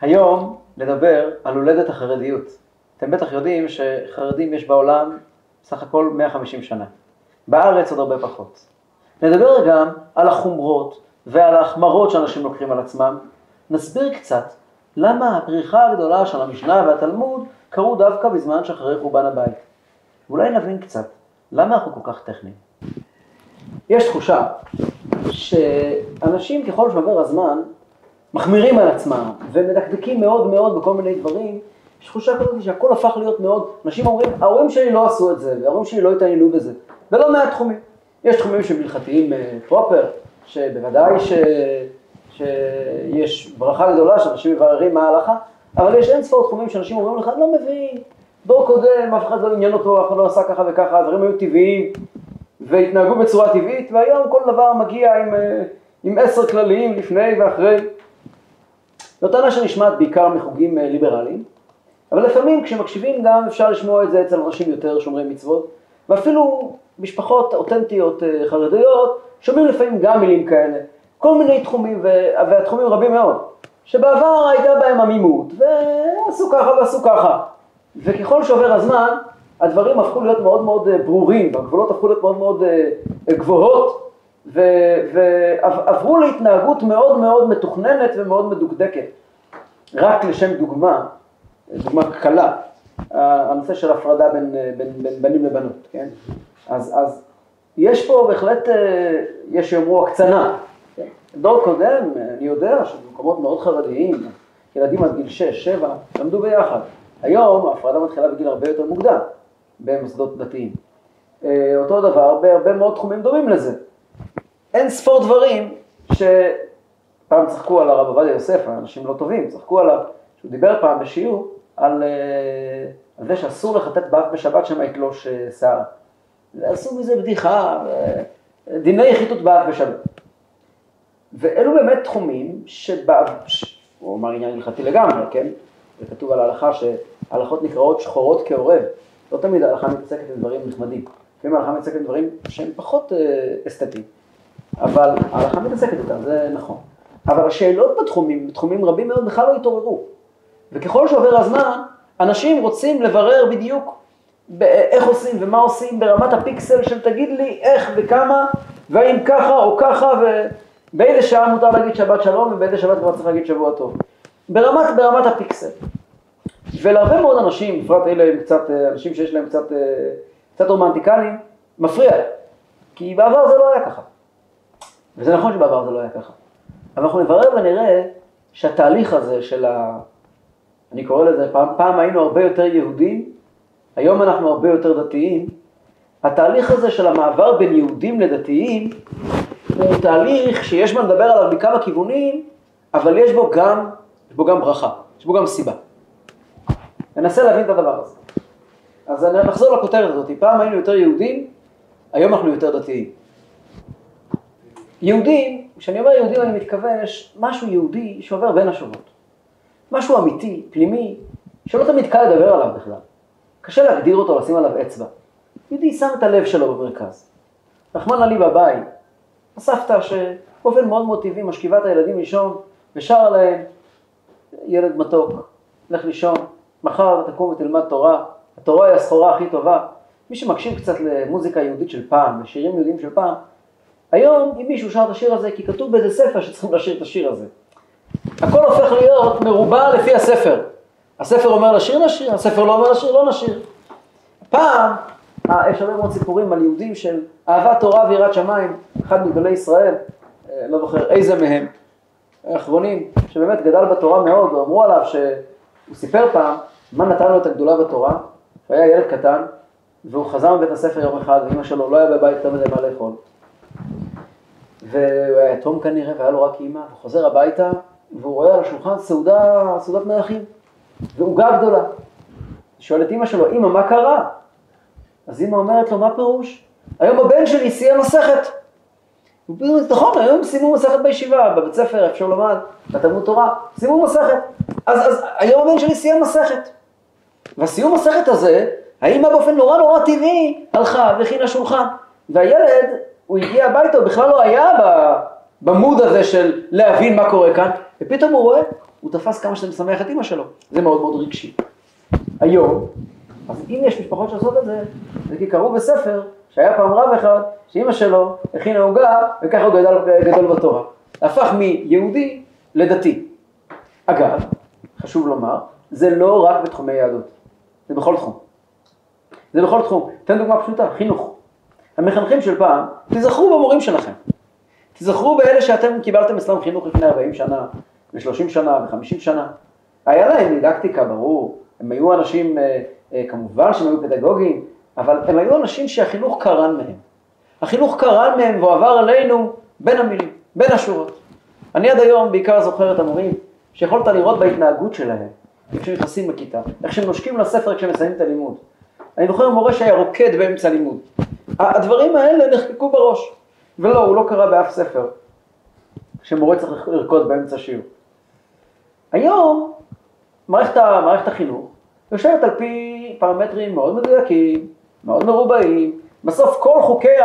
היום נדבר על הולדת החרדיות. אתם בטח יודעים שחרדים יש בעולם סך הכל 150 שנה. בארץ עוד הרבה פחות. נדבר גם על החומרות ועל ההחמרות שאנשים לוקחים על עצמם. נסביר קצת למה הפריחה הגדולה של המשנה והתלמוד קרו דווקא בזמן שאחרי חורבן הבית. ואולי נבין קצת למה אנחנו כל כך טכניים. יש תחושה שאנשים ככל שעובר הזמן מחמירים על עצמם ומדקדקים מאוד מאוד בכל מיני דברים, יש תחושה כזאת שהכל הפך להיות מאוד, אנשים אומרים, ההורים שלי לא עשו את זה, וההורים שלי לא התעניינו בזה, ולא מעט תחומים. יש תחומים שהם הלכתיים פרופר, שבוודאי ש... שיש ברכה גדולה שאנשים מבררים מה ההלכה, אבל יש אין ספור תחומים שאנשים אומרים לך, לא מבין, דור קודם, אף אחד לא עניין אותו, אף אחד לא עשה ככה וככה, הדברים היו טבעיים, והתנהגו בצורה טבעית, והיום כל דבר מגיע עם, עם עשר כלליים לפני ואחרי. זו טענה שנשמעת בעיקר מחוגים ליברליים, אבל לפעמים כשמקשיבים גם אפשר לשמוע את זה אצל אנשים יותר שומרי מצוות, ואפילו משפחות אותנטיות חרדיות שומעים לפעמים גם מילים כאלה, כל מיני תחומים, והתחומים רבים מאוד, שבעבר הייתה בהם עמימות, ועשו ככה ועשו ככה, וככל שעובר הזמן, הדברים הפכו להיות מאוד מאוד ברורים, והגבולות הפכו להיות מאוד מאוד גבוהות, ועברו להתנהגות מאוד מאוד מתוכננת ומאוד מדוקדקת. רק לשם דוגמה, דוגמה קלה, הנושא של הפרדה בין, בין, בין בנים לבנות, כן? אז, אז יש פה בהחלט, יש שיאמרו הקצנה. דור קודם, אני יודע שבמקומות מאוד חרדיים, ילדים עד גיל 6-7 למדו ביחד. היום ההפרדה מתחילה בגיל הרבה יותר מוקדם במוסדות דתיים. אותו דבר בהרבה מאוד תחומים דומים לזה. אין ספור דברים שפעם צחקו על הרב עובדיה יוסף, אנשים לא טובים, צחקו עליו, שהוא דיבר פעם בשיעור על, על זה שאסור לחטט באף בשבת שמא יתלוש שיער. ועשו מזה בדיחה, דיני חיטוט באף בשבת. ואלו באמת תחומים שבא, הוא אמר עניין הלכתי לגמרי, כן? זה כתוב על ההלכה שההלכות נקראות שחורות כעורב. לא תמיד ההלכה מתעסקת עם דברים נחמדים. לפעמים ההלכה מתעסקת עם דברים שהם פחות אסתטיים. אבל ההלכה מתעסקת איתם, זה נכון. אבל השאלות בתחומים, בתחומים רבים מאוד, בכלל לא התעוררו. וככל שעובר הזמן, אנשים רוצים לברר בדיוק איך עושים ומה עושים ברמת הפיקסל של תגיד לי איך וכמה, והאם ככה או ככה, ובאיזה שעה מותר להגיד שבת שלום ובאיזה שבת כבר צריך להגיד שבוע טוב. ברמת, ברמת הפיקסל. ולהרבה מאוד אנשים, בפרט אלה הם קצת, אנשים שיש להם קצת, קצת רומנטיקנים, מפריע. כי בעבר זה לא היה ככה. וזה נכון שבעבר זה לא היה ככה. אבל אנחנו נברר ונראה שהתהליך הזה של ה... אני קורא לזה, פעם, פעם היינו הרבה יותר יהודים, היום אנחנו הרבה יותר דתיים. התהליך הזה של המעבר בין יהודים לדתיים הוא תהליך שיש מה לדבר עליו מכמה כיוונים, אבל יש בו גם, יש בו גם ברכה, יש בו גם סיבה. ננסה להבין את הדבר הזה. אז נחזור לכותרת הזאת, פעם היינו יותר יהודים, היום אנחנו יותר דתיים. יהודים, כשאני אומר יהודים אני מתכוון, יש משהו יהודי שעובר בין השורות. משהו אמיתי, פנימי, שלא תמיד קל לדבר עליו בכלל. קשה להגדיר אותו, לשים עליו אצבע. יהודי שם את הלב שלו במרכז. רחמנא לי בבית, הסבתא שבאופן מאוד מאוד טבעי משכיבה את הילדים לישון ושרה להם, ילד מתוק, לך לישון, מחר תקום ותלמד תורה, התורה היא הסחורה הכי טובה. מי שמקשיב קצת למוזיקה יהודית של פעם, לשירים יהודיים של פעם, היום אם מישהו שר את השיר הזה, כי כתוב באיזה ספר שצריכים לשיר את השיר הזה. הכל הופך להיות מרובע לפי הספר. הספר אומר לשיר נשיר, הספר לא אומר לשיר לא נשיר. פעם, יש הרבה מאוד סיפורים על יהודים של אהבת תורה ויראת שמיים, אחד מגדולי ישראל, לא זוכר איזה מהם, האחרונים, שבאמת גדל בתורה מאוד, ואמרו עליו שהוא סיפר פעם מה נתן לו את הגדולה בתורה, הוא היה ילד קטן, והוא חזר מבית הספר יום אחד, ואמא שלו לא היה בבית יותר מדי מה לאכול. והוא היה יתום כנראה, והיה לו רק אימא, הוא חוזר הביתה, והוא רואה על השולחן סעודה, סעודת מלכים, ועוגה גדולה. שואל את אימא שלו, אימא, מה קרה? אז אימא אומרת לו, מה פירוש? היום הבן שלי סיים מסכת. נכון, היום סיימו מסכת בישיבה, בבית ספר, אפשר לומר, בתלמוד תורה, סיימו מסכת. אז, אז היום הבן שלי סיים מסכת. והסיום מסכת הזה, האמא באופן נורא נורא טבעי הלכה והכינה שולחן. והילד, הוא הגיע הביתה, הוא בכלל לא היה במוד הזה של להבין מה קורה כאן, ופתאום הוא רואה, הוא תפס כמה שזה משמח את אימא שלו, זה מאוד מאוד רגשי. היום, אז אם יש משפחות שעושות את זה, זה כי קראו בספר שהיה פעם רב אחד שאימא שלו הכינה עוגה וככה הוא גדל, גדול בתורה. הפך מיהודי לדתי. אגב, חשוב לומר, זה לא רק בתחומי יהדות, זה בכל תחום. זה בכל תחום. אתן דוגמה פשוטה, חינוך. המחנכים של פעם, תיזכרו במורים שלכם. תיזכרו באלה שאתם קיבלתם אצלם חינוך לפני 40 שנה, ו-30 שנה, ו-50 שנה. היה להם דידקטיקה, ברור. הם היו אנשים, אה, אה, כמובן שהם היו פדגוגיים, אבל הם היו אנשים שהחינוך קרן מהם. החינוך קרן מהם והוא עבר עלינו בין המילים, בין השורות. אני עד היום בעיקר זוכר את המורים שיכולת לראות בהתנהגות שלהם, איך שהם נכנסים בכיתה, איך שהם נושקים לספר כשהם מסיימים את הלימוד. אני זוכר מורה שהיה רוקד באמצע הלימוד. הדברים האלה נחקקו בראש, ולא, הוא לא קרא באף ספר, שמורה צריך לרקוד באמצע שיעור. היום, מערכת, מערכת החינוך יושבת על פי פרמטרים מאוד מדויקים, מאוד מרובעים, בסוף כל חוקי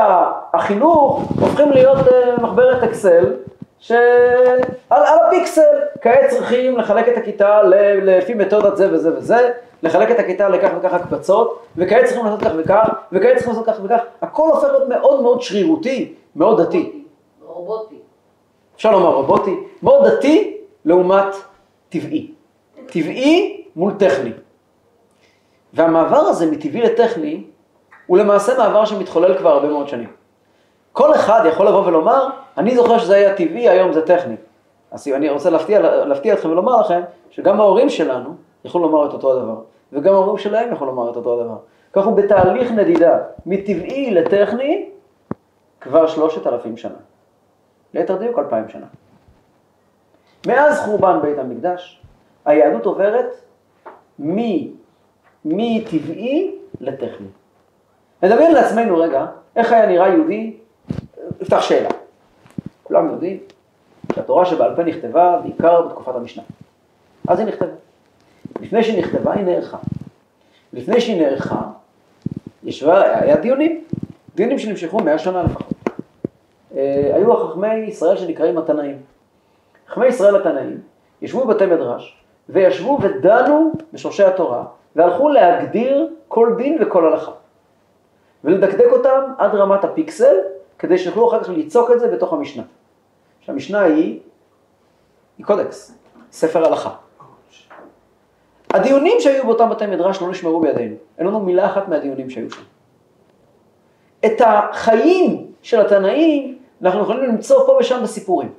החינוך הופכים להיות אה, מחברת אקסל, שעל על הפיקסל, כעת צריכים לחלק את הכיתה לפי מתודת זה וזה וזה, לחלק את הכיתה לכך וכך הקפצות, וכעת צריכים לעשות כך וכך, וכעת צריכים לעשות כך וכך, הכל הופך להיות מאוד מאוד שרירותי, מאוד דתי. רובוטי. אפשר לומר רובוטי, מאוד דתי לעומת טבעי. טבעי מול טכני. והמעבר הזה מטבעי לטכני הוא למעשה מעבר שמתחולל כבר הרבה מאוד שנים. כל אחד יכול לבוא ולומר, אני זוכר שזה היה טבעי, היום זה טכני. אז אני רוצה להפתיע, להפתיע אתכם ולומר לכם שגם ההורים שלנו יכולים לומר את אותו הדבר, וגם ההורים שלהם יכולים לומר את אותו הדבר. כך הוא בתהליך נדידה מטבעי לטכני כבר שלושת אלפים שנה. ליתר דיוק אלפיים שנה. מאז חורבן בית המקדש, היהדות עוברת מטבעי לטכני. נדמיין לעצמנו רגע, איך היה נראה יהודי, נפתח שאלה. כולם יודעים שהתורה שבעל פה נכתבה בעיקר בתקופת המשנה. אז היא נכתבה. לפני שהיא נכתבה היא נערכה. לפני שהיא נערכה, ישבה, היה דיונים, דיונים שנמשכו מאה שנה לפחות. אה, היו החכמי ישראל שנקראים התנאים. חכמי ישראל התנאים ישבו בבתי מדרש וישבו ודנו בשורשי התורה והלכו להגדיר כל דין וכל הלכה. ולדקדק אותם עד רמת הפיקסל, כדי שיוכלו אחר כך ליצוק את זה בתוך המשנה. שהמשנה היא, היא קודקס, ספר הלכה. הדיונים שהיו באותם בתי מדרש לא נשמרו בידינו, אין לנו מילה אחת מהדיונים שהיו שם. את החיים של התנאים אנחנו יכולים למצוא פה ושם בסיפורים.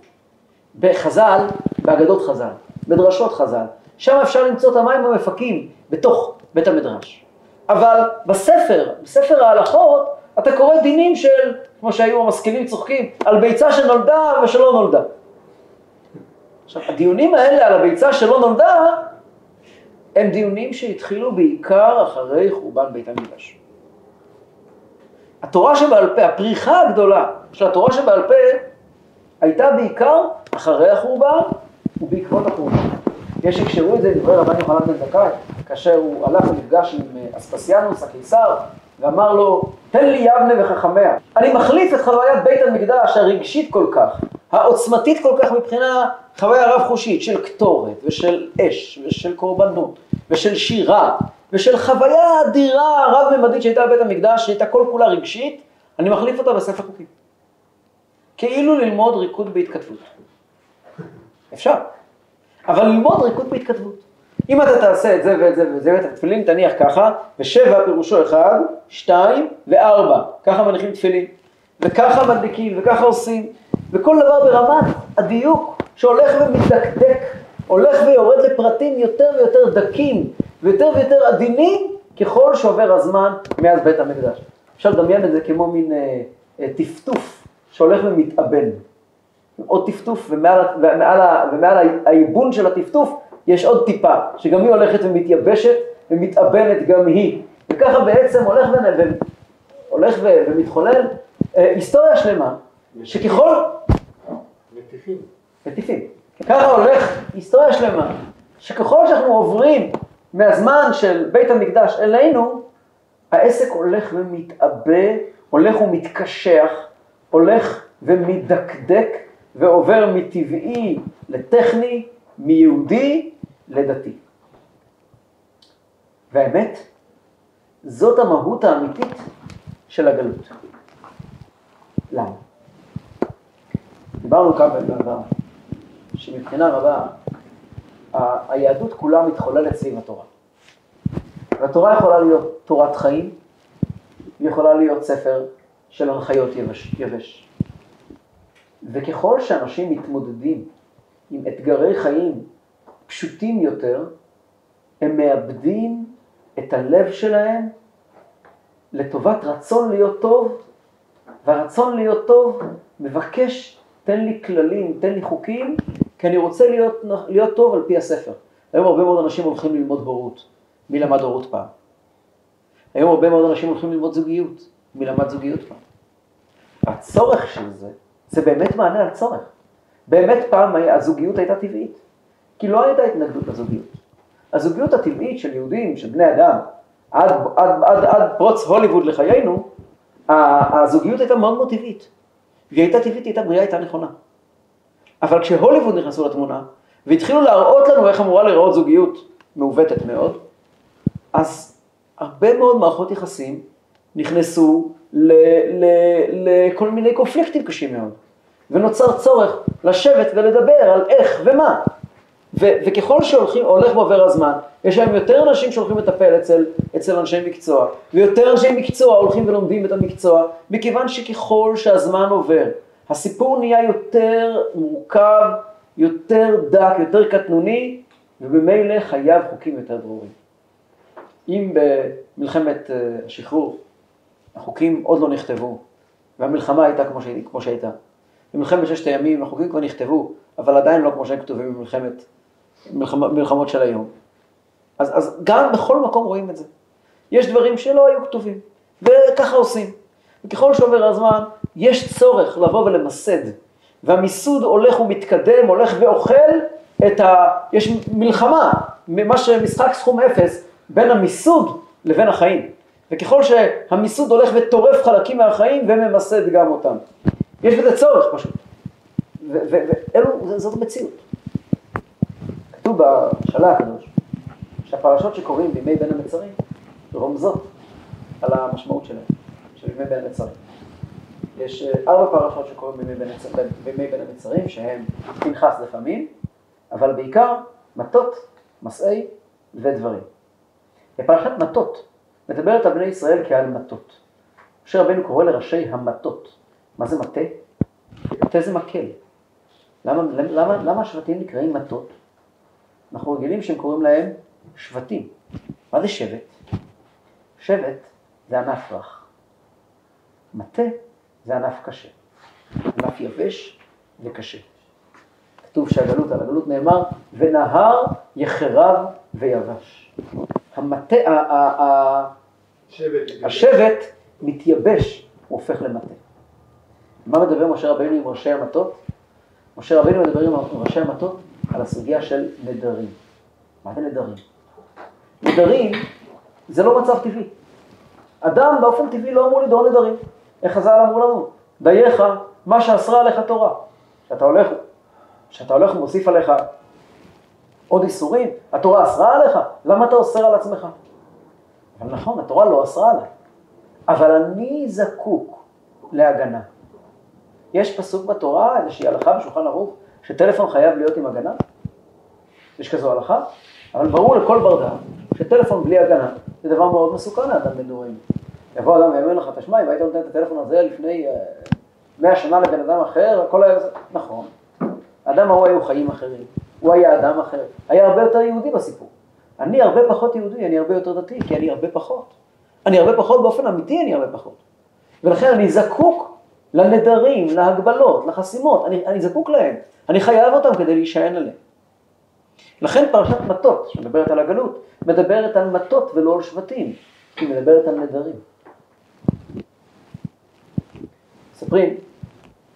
בחז"ל, באגדות חז"ל, בדרשות חז"ל, שם אפשר למצוא את המים המפקים בתוך בית המדרש. אבל בספר, בספר ההלכות, אתה קורא דינים של, כמו שהיו המשכילים צוחקים, על ביצה שנולדה ושלא נולדה. עכשיו, הדיונים האלה על הביצה שלא נולדה, הם דיונים שהתחילו בעיקר אחרי חורבן בית המקדש. התורה שבעל פה, הפריחה הגדולה של התורה שבעל פה, הייתה בעיקר אחרי החורבן ובעקבות החורבן. יש שקשרו את זה לדברי רבן יוחנן בן זכאי, כאשר הוא הלך ונפגש עם אה, אספסיאנוס הקיסר, ואמר לו, תן לי יבנה וחכמיה. אני מחליף את חוויית בית המקדש הרגשית כל כך, העוצמתית כל כך מבחינה חוויה רב חושית של קטורת ושל אש ושל קורבנות ושל שירה ושל חוויה אדירה רב-ממדית שהייתה בבית המקדש, שהייתה כל כולה רגשית, אני מחליף אותה בספר חוקים. כאילו ללמוד ריקוד בהתכתבות. אפשר. אבל ללמוד ריקוד בהתכתבות. אם אתה תעשה את זה ואת זה ואת זה, ואת התפילין תניח ככה, ושבע פירושו אחד, שתיים וארבע, ככה מניחים תפילין, וככה מדליקים, וככה עושים, וכל דבר ברמת הדיוק שהולך ומתדקדק, הולך ויורד לפרטים יותר ויותר דקים, ויותר ויותר עדינים, ככל שעובר הזמן מאז בית המקדש. אפשר לדמיין את זה כמו מין אה, אה, טפטוף שהולך ומתאבן. עוד טפטוף, ומעל, ומעל, ומעל העיבון של הטפטוף יש עוד טיפה, שגם היא הולכת ומתייבשת ומתאבנת גם היא. וככה בעצם הולך, ו... הולך ו... ומתחולל אה, היסטוריה שלמה, שככל... מטיפים. מטיפים. ככה הולך היסטוריה שלמה, שככל שאנחנו עוברים מהזמן של בית המקדש אלינו, העסק הולך ומתעבה, הולך ומתקשח, הולך ומדקדק ועובר מטבעי לטכני, מיהודי לדתי. והאמת, זאת המהות האמיתית של הגלות. למה? דיברנו כאן בעבר, שמבחינה רבה, היהדות כולה מתחוללת סביב התורה. והתורה יכולה להיות תורת חיים, היא יכולה להיות ספר של הנחיות יבש. יבש. וככל שאנשים מתמודדים עם אתגרי חיים פשוטים יותר, הם מאבדים את הלב שלהם לטובת רצון להיות טוב, והרצון להיות טוב מבקש, תן לי כללים, תן לי חוקים, כי אני רוצה להיות, להיות טוב על פי הספר. היום הרבה מאוד אנשים הולכים ללמוד הורות. מי למד הורות פעם? היום הרבה מאוד אנשים הולכים ללמוד זוגיות. מי למד זוגיות פעם? הצורך של זה, זה באמת מענה על צורך. באמת פעם הזוגיות הייתה טבעית, כי לא הייתה התנגדות לזוגיות. הזוגיות הטבעית של יהודים, של בני אדם, עד, עד, עד, עד פרוץ הוליווד לחיינו, הזוגיות הייתה מאוד מאוד טבעית. והיא הייתה טבעית, היא הייתה בריאה, הייתה נכונה. אבל כשהוליווד נכנסו לתמונה, והתחילו להראות לנו איך אמורה להיראות זוגיות מעוותת מאוד, אז הרבה מאוד מערכות יחסים נכנסו לכל מיני קונפליקטים קשים מאוד. ונוצר צורך לשבת ולדבר על איך ומה. ו- וככל שהולכים, הולך ועובר הזמן, יש היום יותר אנשים שהולכים לטפל אצל, אצל אנשי מקצוע, ויותר אנשי מקצוע הולכים ולומדים את המקצוע, מכיוון שככל שהזמן עובר, הסיפור נהיה יותר מורכב, יותר דק, יותר קטנוני, ובמילא חייב חוקים יותר ברורים. אם במלחמת אה, השחרור החוקים עוד לא נכתבו, והמלחמה הייתה כמו, שהיא, כמו שהייתה, במלחמת ששת הימים החוקים כבר נכתבו, אבל עדיין לא כמו שהם כתובים במלחמת, מלחמות של היום. אז, אז גם בכל מקום רואים את זה. יש דברים שלא היו כתובים, וככה עושים. וככל שעובר הזמן, יש צורך לבוא ולמסד, והמיסוד הולך ומתקדם, הולך ואוכל את ה... יש מלחמה, מה שמשחק סכום אפס, בין המיסוד לבין החיים. וככל שהמיסוד הולך וטורף חלקים מהחיים וממסד גם אותם. יש בזה צורך פשוט. ואלו, זאת המציאות. כתוב בשאלה הקדוש, שהפרשות שקוראים בימי בין המצרים רומזות על המשמעות שלהם, של ימי בין המצרים. יש אה, ארבע פרשות שקוראים בימי בין, בימי בין המצרים, שהם פנחס לפעמים, אבל בעיקר מטות, מסעי ודברים. בפרשת מטות מדברת על בני ישראל כעל מטות. משה רבנו קורא לראשי המטות. מה זה מטה? מטה זה מקל. למה, למה, למה השבטים נקראים מטות? אנחנו רגילים שהם קוראים להם שבטים. מה זה שבט? שבט זה ענף רך. מטה זה ענף קשה. ענף יבש וקשה. כתוב שהגלות, על הגלות נאמר, ונהר יחרב ויבש. המטה, השבט מתייבש, הוא הופך למטה. מה מדבר משה רבינו עם ראשי המטות? משה רבינו מדבר עם ראשי המטות על הסוגיה של נדרים. מה זה נדרים? נדרים זה לא מצב טבעי. אדם באופן טבעי לא אמור לדור נדרים. איך חז"ל אמרו לנו? דייך מה שאסרה עליך תורה. כשאתה הולך, כשאתה הולך ומוסיף עליך עוד איסורים, התורה אסרה עליך, למה אתה אוסר על עצמך? אבל נכון, התורה לא אסרה עליי, אבל אני זקוק להגנה. יש פסוק בתורה, איזושהי הלכה בשולחן ערוך, שטלפון חייב להיות עם הגנה? יש כזו הלכה? אבל ברור לכל בר דעת שטלפון בלי הגנה זה דבר מאוד מסוכן לאדם בדורים. יבוא אדם ויאמר לך, תשמע, אם היית נותן את הטלפון הזה לפני אה, מאה שנה לבן אדם אחר, הכל היה... נכון. האדם ההוא היו חיים אחרים, הוא היה אדם אחר, היה הרבה יותר יהודי בסיפור. אני הרבה פחות יהודי, אני הרבה יותר דתי, כי אני הרבה פחות. אני הרבה פחות באופן אמיתי, אני הרבה פחות. ולכן אני זקוק לנדרים, להגבלות, לחסימות, אני, אני זקוק להם, אני חייב אותם כדי להישען עליהם. לכן פרשת מטות, שמדברת על הגלות, מדברת על מטות ולא על שבטים, היא מדברת על נדרים. מספרים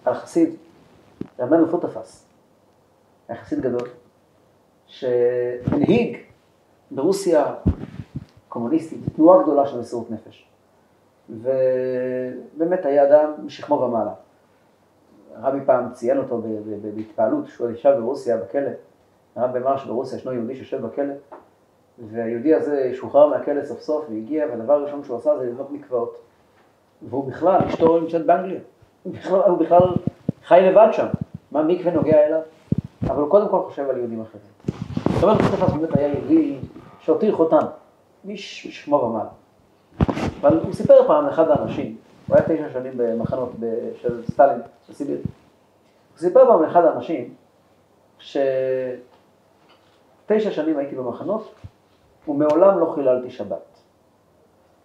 על חסיד, רבן מפוטפס, היה חסיד גדול, שהנהיג ברוסיה קומוניסטית תנועה גדולה של מסירות נפש. ובאמת היה אדם משכמו ומעלה. רבי פעם ציין אותו בהתפעלות, שהוא ישב ברוסיה בכלא, הרב במרש ברוסיה, ישנו יהודי שיושב בכלא, והיהודי הזה שוחרר מהכלא סוף סוף והגיע, והדבר הראשון שהוא עשה זה לבנות מקוואות. והוא בכלל, אשתו נמצאת באנגליה. הוא בכלל, הוא בכלל חי לבד שם. מה מקווה נוגע אליו? אבל הוא קודם כל חושב על יהודים אחרים. זאת אומרת, פסטפס באמת היה יהודי שהותיר חותם, איש שמו ומעלה. אבל הוא סיפר פעם לאחד האנשים, הוא היה תשע שנים במחנות של סטלין, בסיביר. הוא סיפר פעם לאחד האנשים שתשע שנים הייתי במחנות ומעולם לא חיללתי שבת.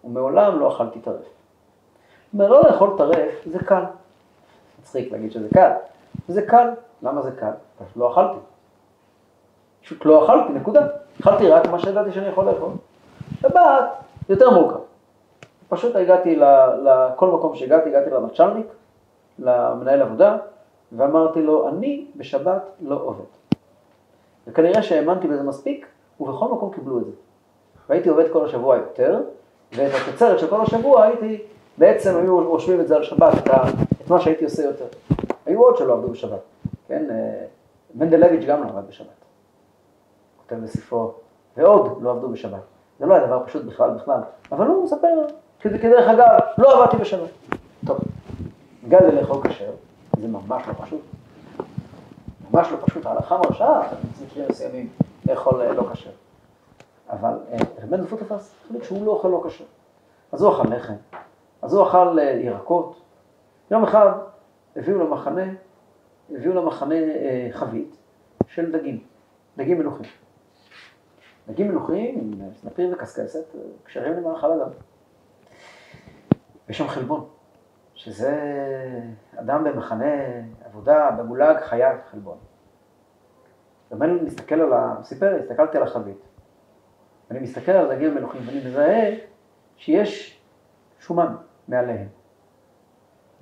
ומעולם לא אכלתי טרף. זאת אומרת, לא לאכול טרף זה קל. מצחיק להגיד שזה קל. זה קל. למה זה קל? פשוט לא אכלתי. פשוט לא אכלתי, נקודה. אכלתי רק מה שידעתי שאני יכול לאכול. שבת יותר מורכב. פשוט הגעתי לכל מקום שהגעתי, הגעתי למצ'לניק, למנהל עבודה, ואמרתי לו, אני בשבת לא עובד. וכנראה שהאמנתי בזה מספיק, ובכל מקום קיבלו את זה. והייתי עובד כל השבוע יותר, ואת התוצרת של כל השבוע הייתי, בעצם היו רושמים את זה על שבת, את, את מה שהייתי עושה יותר. היו עוד שלא עבדו בשבת, כן? אה, מנדלביץ' גם לא עבד בשבת. כותב בספרו, ועוד לא עבדו בשבת. זה לא היה דבר פשוט בכלל בכלל, אבל הוא מספר, כדרך אגב, לא עבדתי בשבת. טוב, הגע לאכול כשר, זה ממש לא פשוט. ממש לא פשוט, ההלכה מרשה, במקרים מסוימים, לאכול אה, לא כשר. אבל אה, רבי נפות תפס, החליט שהוא לא אוכל לא כשר. אז הוא אכל לחם, אז הוא אכל אה, ירקות. יום אחד הביאו למחנה, הביאו למחנה חבית של דגים, דגים מלוכים. דגים מלוכים עם סנפיר וקשקשת, כשרים למאכל אדם. יש שם חלבון, שזה אדם במחנה עבודה, בגולג, חייב חלבון. אני מסתכל על ה... סיפר, הסתכלתי על החבית. אני מסתכל על דגים מלוכים ואני מזהה שיש שומן מעליהם.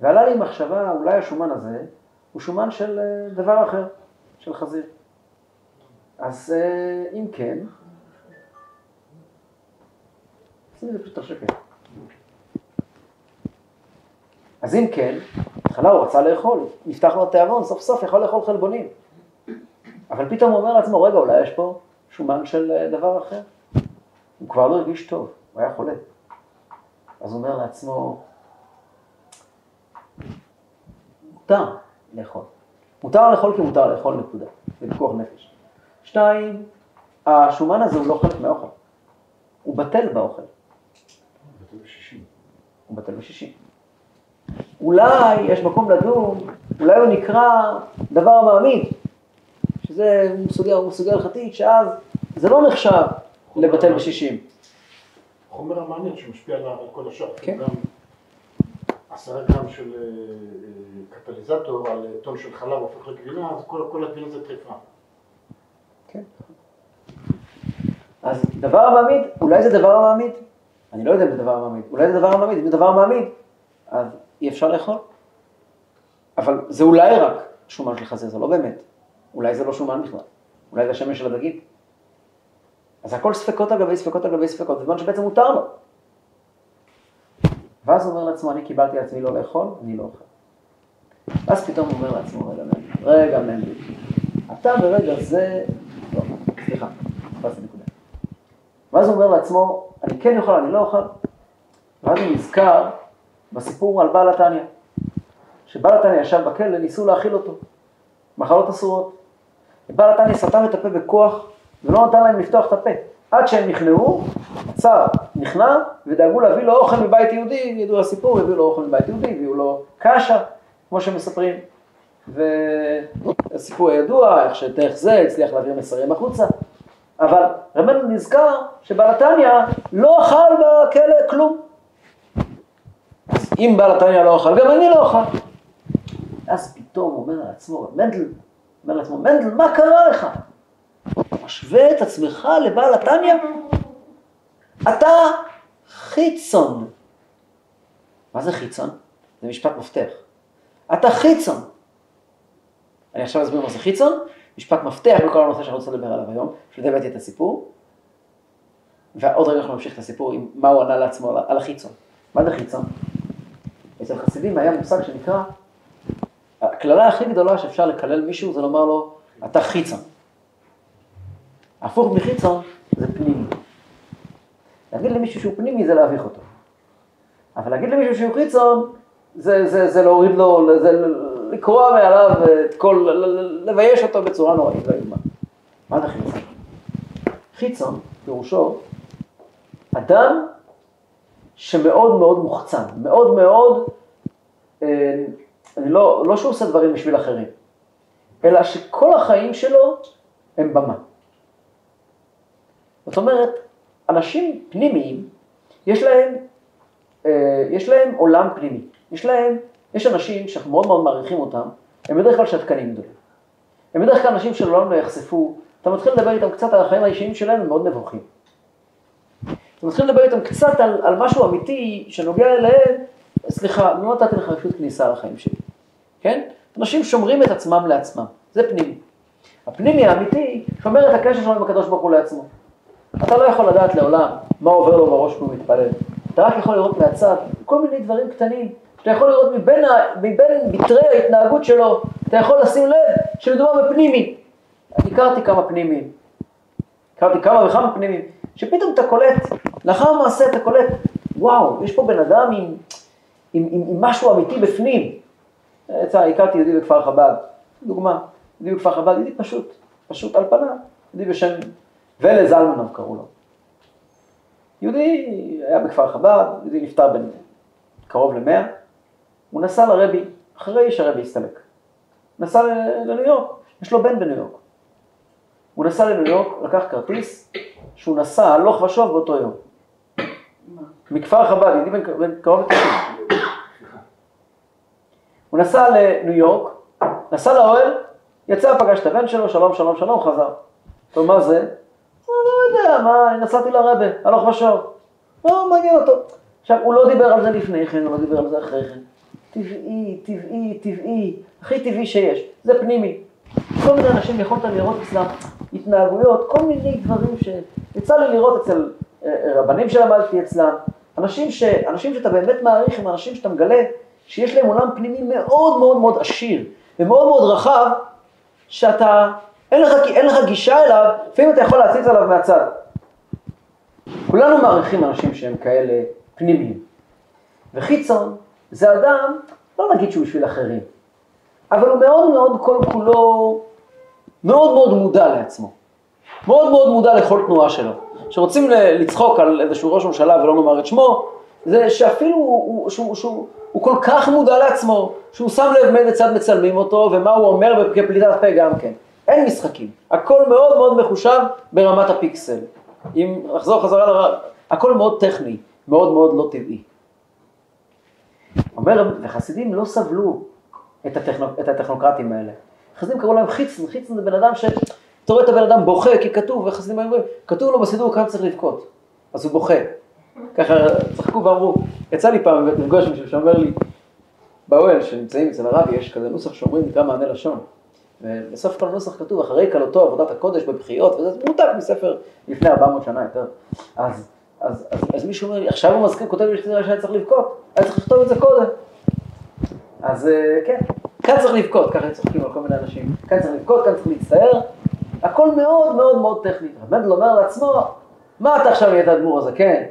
ועלה לי מחשבה, אולי השומן הזה הוא שומן של אה, דבר אחר, של חזיר. אז אה, אם כן, שים את זה פשוט השקט. אז אם כן, בהתחלה הוא רצה לאכול, נפתח לו התיאבון, סוף סוף יכול לאכול חלבונים. אבל פתאום הוא אומר לעצמו, רגע, אולי יש פה שומן של אה, דבר אחר. הוא כבר לא הרגיש טוב, הוא היה חולה. אז הוא אומר לעצמו, מותר לאכול. מותר לאכול כי מותר לאכול, נקודה. זה פיקוח נפש. שתיים, השומן הזה הוא לא חלק מהאוכל. הוא בטל באוכל. הוא בטל בשישים. אולי יש מקום לדון, אולי הוא נקרא דבר מעמיד, שזה סוגיה הלכתית, שאז זה לא נחשב לבטל בשישים. חומר המעניין שמשפיע על כל השאר. כן. גם עשרה גרם של אה, אה, קטליזטור על טון של חלב הופך לגבינה, אז כל, כל הגבינה זה טריפה. כן. אז דבר המעמיד, אולי זה דבר המעמיד? אני לא יודע אם זה דבר המעמיד. אולי זה דבר המעמיד, אם זה דבר המעמיד, אז אי אפשר לאכול. אבל זה אולי רק שומן של חזיר, זה לא באמת. אולי זה לא שומן בכלל. אולי זה השמש של הדגים. אז הכל ספקות על גבי ספקות על גבי ספקות, בזמן שבעצם מותר לו. ואז הוא אומר לעצמו, אני קיבלתי לעצמי לא לאכול, אני לא אוכל. ואז פתאום הוא אומר לעצמו, רגע מנדי, רגע מנדי, אתה ברגע זה, לא, סליחה, חפשתי נקודה. ואז הוא אומר לעצמו, אני כן אוכל, אני לא אוכל. ואז הוא נזכר בסיפור על בעל התניא. שבעל התניא ישב בכלא, ניסו להאכיל אותו, מחלות אסורות. בעל התניא סתם את הפה בכוח, ולא נתן להם לפתוח את הפה. עד שהם נכנעו, הצער נכנע, ודאגו להביא לו אוכל מבית יהודי, ידעו הסיפור, הביאו לו אוכל מבית יהודי, הביאו לו קשה, כמו שמספרים. והסיפור הידוע, איך שדרך זה הצליח להעביר מסרים החוצה. אבל רבנו נזכר שבעל התניא לא אכל בכלא כלום. אם בעל התניא לא אכל, גם אני לא אוכל. אז פתאום אומר לעצמו, מנדל, אומר לעצמו, מנדל, מה קרה לך? משווה את עצמך לבעל התניא? אתה חיצון. מה זה חיצון? זה משפט מפתח. אתה חיצון. אני עכשיו אסביר מה זה חיצון, משפט מפתח בכל הנושא שאני רוצה לדבר עליו היום, בשביל זה הבאתי את הסיפור. ועוד רגע אנחנו נמשיך את הסיפור עם מה הוא ענה לעצמו על החיצון. מה זה חיצון? אצל חסידים היה מושג שנקרא, הקללה הכי גדולה שאפשר לקלל מישהו זה לומר לו, אתה חיצון. הפוך מחיצון זה פנימי. להגיד למישהו שהוא פנימי זה להביך אותו. אבל להגיד למישהו שהוא חיצון, זה, זה, זה להוריד לו, זה לקרוע מעליו את כל, לבייש אותו בצורה נוראית ואיומה. מה זה חיצון? חיצון, פירושו, אדם שמאוד מאוד מוחצן, מאוד מאוד, אה, לא, לא שהוא עושה דברים בשביל אחרים, אלא שכל החיים שלו הם במה. זאת אומרת, אנשים פנימיים, יש להם, אה, יש להם עולם פנימי. יש להם, יש אנשים שאנחנו מאוד מאוד מעריכים אותם, הם בדרך כלל שתקנים גדולים. הם בדרך כלל אנשים שלעולם לא יחשפו, אתה מתחיל לדבר איתם קצת על החיים האישיים שלהם, הם מאוד נבוכים. אתה מתחיל לדבר איתם קצת על, על משהו אמיתי שנוגע אליהם, סליחה, לא נתתי לך רשות כניסה לחיים שלי, כן? אנשים שומרים את עצמם לעצמם, זה פנימי. הפנימי האמיתי שומר את הקשר שלו עם הקדוש ברוך הוא לעצמו. אתה לא יכול לדעת לעולם מה עובר לו בראש כשהוא מתפלל. אתה רק יכול לראות מהצד כל מיני דברים קטנים, שאתה יכול לראות מבין, מבין ביטרי ההתנהגות שלו, אתה יכול לשים לב שמדובר בפנימי. אני הכרתי כמה פנימיים, הכרתי כמה וכמה פנימיים, שפתאום אתה קולט, לאחר המעשה אתה קולט, וואו, יש פה בן אדם עם, עם, עם, עם משהו אמיתי בפנים. יצא, הכרתי יהודי בכפר חב"ד, דוגמה, יהודי בכפר חב"ד, יהודי פשוט, פשוט על פניו, יהודי בשם ולה זלמנוב קראו לו. יהודי היה בכפר חב"ד, יהודי נפטר בן קרוב למאה, הוא נסע לרבי, אחרי שהרבי הסתלק. נסע לניו יורק, יש לו בן בניו יורק. הוא נסע לניו יורק, לקח כרטיס, שהוא נסע הלוך ושוב באותו יום. מכפר חב"ד, יהודי בן קרוב לתשעים. הוא נסע לניו יורק, נסע לאוהל, יצא, פגש את הבן שלו, שלום, שלום, שלום, חזר. טוב, מה זה? לא יודע, מה, אני נסעתי לרבה, הלוך ושוב. לא מעניין אותו. עכשיו, הוא לא דיבר על זה לפני כן, הוא לא דיבר על זה אחרי כן. טבעי, טבעי, טבעי, הכי טבעי שיש, זה פנימי. כל מיני אנשים יכולת לראות אצלם התנהגויות, כל מיני דברים שיצא לי לראות אצל רבנים שלמדתי אצלם, אנשים, ש, אנשים שאתה באמת מעריך הם אנשים שאתה מגלה שיש להם עולם פנימי מאוד מאוד מאוד עשיר ומאוד מאוד רחב, שאתה אין לך, אין לך גישה אליו, לפעמים אתה יכול להציץ עליו מהצד. כולנו מעריכים אנשים שהם כאלה פנימיים. וחיצון זה אדם, לא נגיד שהוא בשביל אחרים, אבל הוא מאוד מאוד כל כולו, מאוד מאוד מודע לעצמו. מאוד מאוד מודע לכל תנועה שלו. כשרוצים לצחוק על איזשהו ראש ממשלה ולא נאמר את שמו, זה שאפילו הוא, שהוא, שהוא, הוא כל כך מודע לעצמו, שהוא שם לב מאיזה צד מצלמים אותו ומה הוא אומר כפליטת פה גם כן. אין משחקים, הכל מאוד מאוד מחושב ברמת הפיקסל. אם נחזור חזרה לרב, הכל מאוד טכני, מאוד מאוד לא טבעי. אומר, וחסידים לא סבלו את, הטכנו, את הטכנוקרטים האלה. חסידים קראו להם חיצן, חיצן זה בן אדם ש... אתה רואה את הבן אדם בוכה, כי כתוב, וחסידים אומרים, כתוב לו בסידור כמה צריך לבכות, אז הוא בוכה. ככה צחקו ואמרו, יצא לי פעם לפגוש מישהו שאומר לי, באוהל שנמצאים אצל הרבי, יש כזה נוסח שאומרים נקרא מענה לשון. ובסוף כל הנוסח כתוב, אחרי כלותו עבודת הקודש בבחיות, וזה מותק מספר לפני 400 שנה יותר. אז, אז, אז, אז מישהו אומר לי, עכשיו הוא מזכיר, כותב לי שהיה צריך לבכות, היה צריך לכתוב את זה קודם. אז אה, כן, כאן צריך לבכות, ככה צוחקים על כל מיני אנשים, כאן צריך לבכות, כאן צריך להצטער, הכל מאוד מאוד מאוד טכני. מנדל אומר לעצמו, מה אתה עכשיו נהיית הדמור הזה, כן?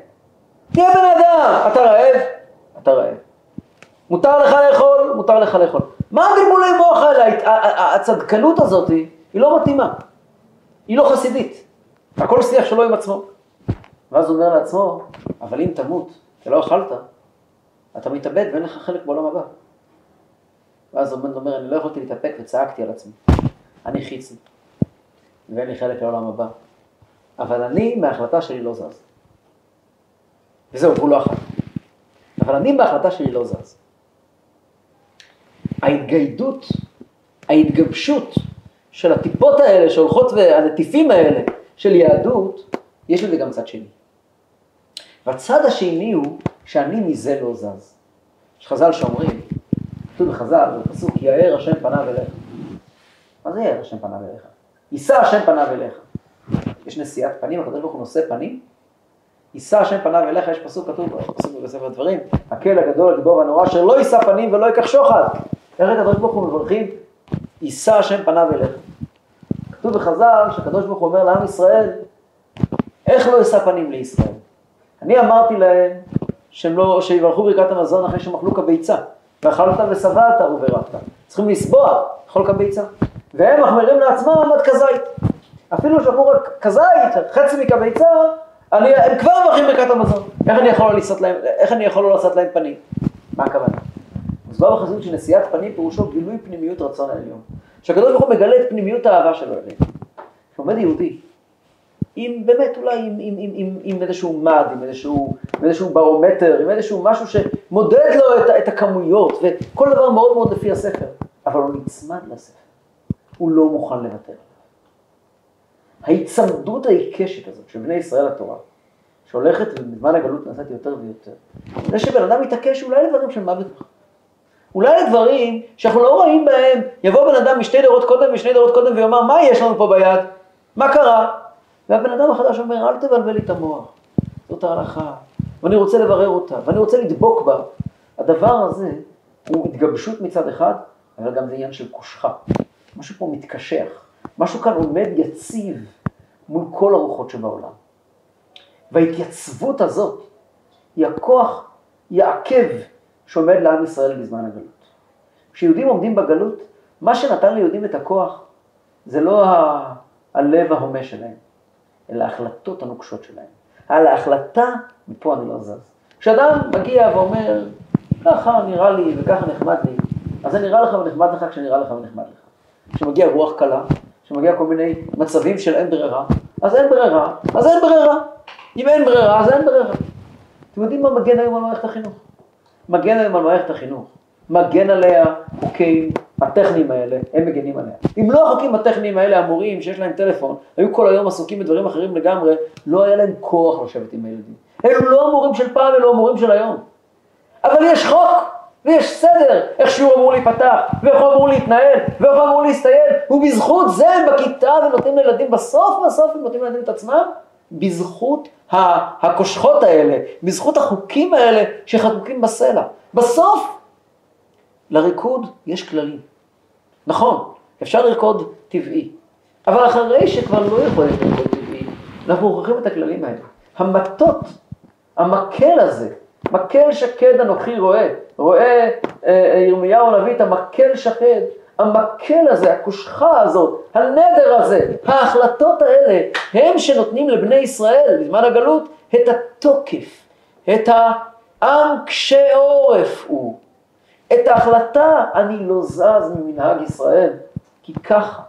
תהיה בן אדם, אתה רעב? אתה רעב. מותר לך לאכול? מותר לך לאכול. מה הגלגולי מוח האלה? הצדקנות הזאת היא לא מתאימה. היא לא חסידית. הכל שיח שלו עם עצמו. ואז הוא אומר לעצמו, אבל אם תמות ולא אכלת, אתה מתאבד ואין לך חלק בעולם הבא. ואז הוא אומר, אני לא יכולתי להתאפק וצעקתי על עצמי. אני חיצי, ואין לי חלק לעולם הבא. אבל אני, מההחלטה שלי לא זז. וזהו, הוא לא אכל. אבל אני בהחלטה שלי לא זז. ההתגיידות, ההתגבשות של הטיפות האלה שהולכות והנטיפים האלה של יהדות, יש לזה גם צד שני. והצד השני הוא שאני מזה לא זז. יש חז"ל שאומרים, כתוב בחז"ל, זה פסוק, יאר השם פניו אליך. מה זה יאר השם פניו אליך? יישא השם פניו אליך. יש נשיאת פנים, הקדוש ברוך הוא נושא פנים. יישא השם פניו אליך, יש פסוק כתוב, פסוק בספר דברים, הקל הגדול, הגיבור והנורא, אשר לא יישא פנים ולא ייקח שוחד. איך הקדוש ברוך הוא מברכים, יישא השם פניו אליך. כתוב בחז"ל שהקדוש ברוך הוא אומר לעם ישראל, איך לא אשא פנים לישראל? אני אמרתי להם שהם לא, שיברכו ברכת המזון אחרי שהם אכלו כביצה, ואכלת ושבעת וברכת. צריכים לסבוע, לאכול כביצה. והם מחמירים לעצמם עד כזית. אפילו שאכלו רק כזית, חצי מכביצה, אני, הם כבר מברכים ברכת המזון. איך אני יכול לא לשאת להם, איך אני יכול לא לשאת להם פנים? מה הכוונה? מוסבר בחסידות שנשיאת פנים פירושו גילוי פנימיות רצון העליון. שהקדוש ברוך הוא מגלה את פנימיות האהבה שלו אליהם. כשעומד יהודי, עם באמת אולי עם, עם, עם, עם, עם איזשהו מד, עם איזשהו, עם איזשהו ברומטר, עם איזשהו משהו שמודד לו את, את הכמויות, וכל דבר מאוד מאוד לפי הספר, אבל הוא נצמד לספר, הוא לא מוכן לוותר. ההיצמדות העיקשת הזאת של בני ישראל לתורה, שהולכת ובזמן הגלות נעשית יותר ויותר, זה שבן אדם מתעקש אולי לדברים של מוות. אולי לדברים שאנחנו לא רואים בהם, יבוא בן אדם משתי דורות קודם ושני דורות קודם ויאמר, מה יש לנו פה ביד? מה קרה? והבן אדם החדש אומר, אל תבלבל לי את המוח, זאת ההלכה, ואני רוצה לברר אותה, ואני רוצה לדבוק בה. הדבר הזה הוא התגבשות מצד אחד, אבל גם זה עניין של קושחה. משהו פה מתקשח, משהו כאן עומד יציב מול כל הרוחות שבעולם. וההתייצבות הזאת היא הכוח יעכב שעומד לעם ישראל בזמן הגלות. כשיהודים עומדים בגלות, מה שנתן ליהודים את הכוח זה לא ה... הלב ההומה שלהם, אלא ההחלטות הנוקשות שלהם. על ההחלטה, מפה אני לא זז. כשאדם מגיע ואומר, ככה נראה לי וככה נחמד לי, אז זה נראה לך ונחמד לך כשנראה לך ונחמד לך. כשמגיע רוח קלה, כשמגיע כל מיני מצבים של אין ברירה, אז אין ברירה, אז אין ברירה. אם אין ברירה, אז אין ברירה. אתם יודעים מה מגן היום על מערכת החינוך? מגן היום על מערכת החינוך. מגן עליה חוקים הטכניים האלה, הם מגנים עליה. אם לא החוקים הטכניים האלה, המורים שיש להם טלפון, היו כל היום עסוקים בדברים אחרים לגמרי, לא היה להם כוח לשבת עם הילדים. אלו לא המורים של פעם, אלו המורים של היום. אבל יש חוק, ויש סדר, איך שיעור אמור להיפתח, ואיך הוא אמור להתנהל, ואיך הוא אמור להסתיים, ובזכות זה הם בכיתה ונותנים לילדים, בסוף בסוף הם נותנים לילדים את עצמם, בזכות הקושחות האלה, בזכות החוקים האלה שחקוקים בסלע. בסוף, לריקוד יש כללים. נכון, אפשר לרקוד טבעי, אבל אחרי שכבר לא יכולים לרקוד טבעי, אנחנו מוכרחים את הכללים האלה. המטות, המקל הזה, מקל שקד אנוכי רואה, רואה אה, אה, ירמיהו הנביא את המקל שקד, המקל הזה, הקושחה הזאת, הנדר הזה, ההחלטות האלה, הם שנותנים לבני ישראל בזמן הגלות את התוקף, את העם קשה עורף הוא, את ההחלטה, אני לא זז ממנהג ישראל, כי ככה,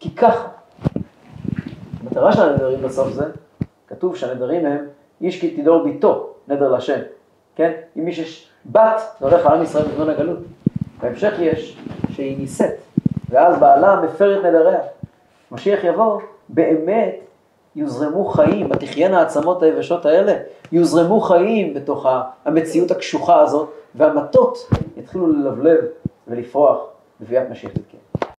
כי ככה. המטרה של הנדרים בסוף זה, כתוב שהנדרים הם איש כי תדור ביתו, נדר לשם, כן? אם מי שיש בת, זה הולך על עם ישראל בזמן הגלות. בהמשך יש שהיא נישאת, ואז בעלה מפר את נדריה. משיח יבוא, באמת יוזרמו חיים, בתחיינה העצמות היבשות האלה, יוזרמו חיים בתוך המציאות הקשוחה הזאת, והמטות יתחילו ללבלב ולפרוח בביאת משיח תתקן.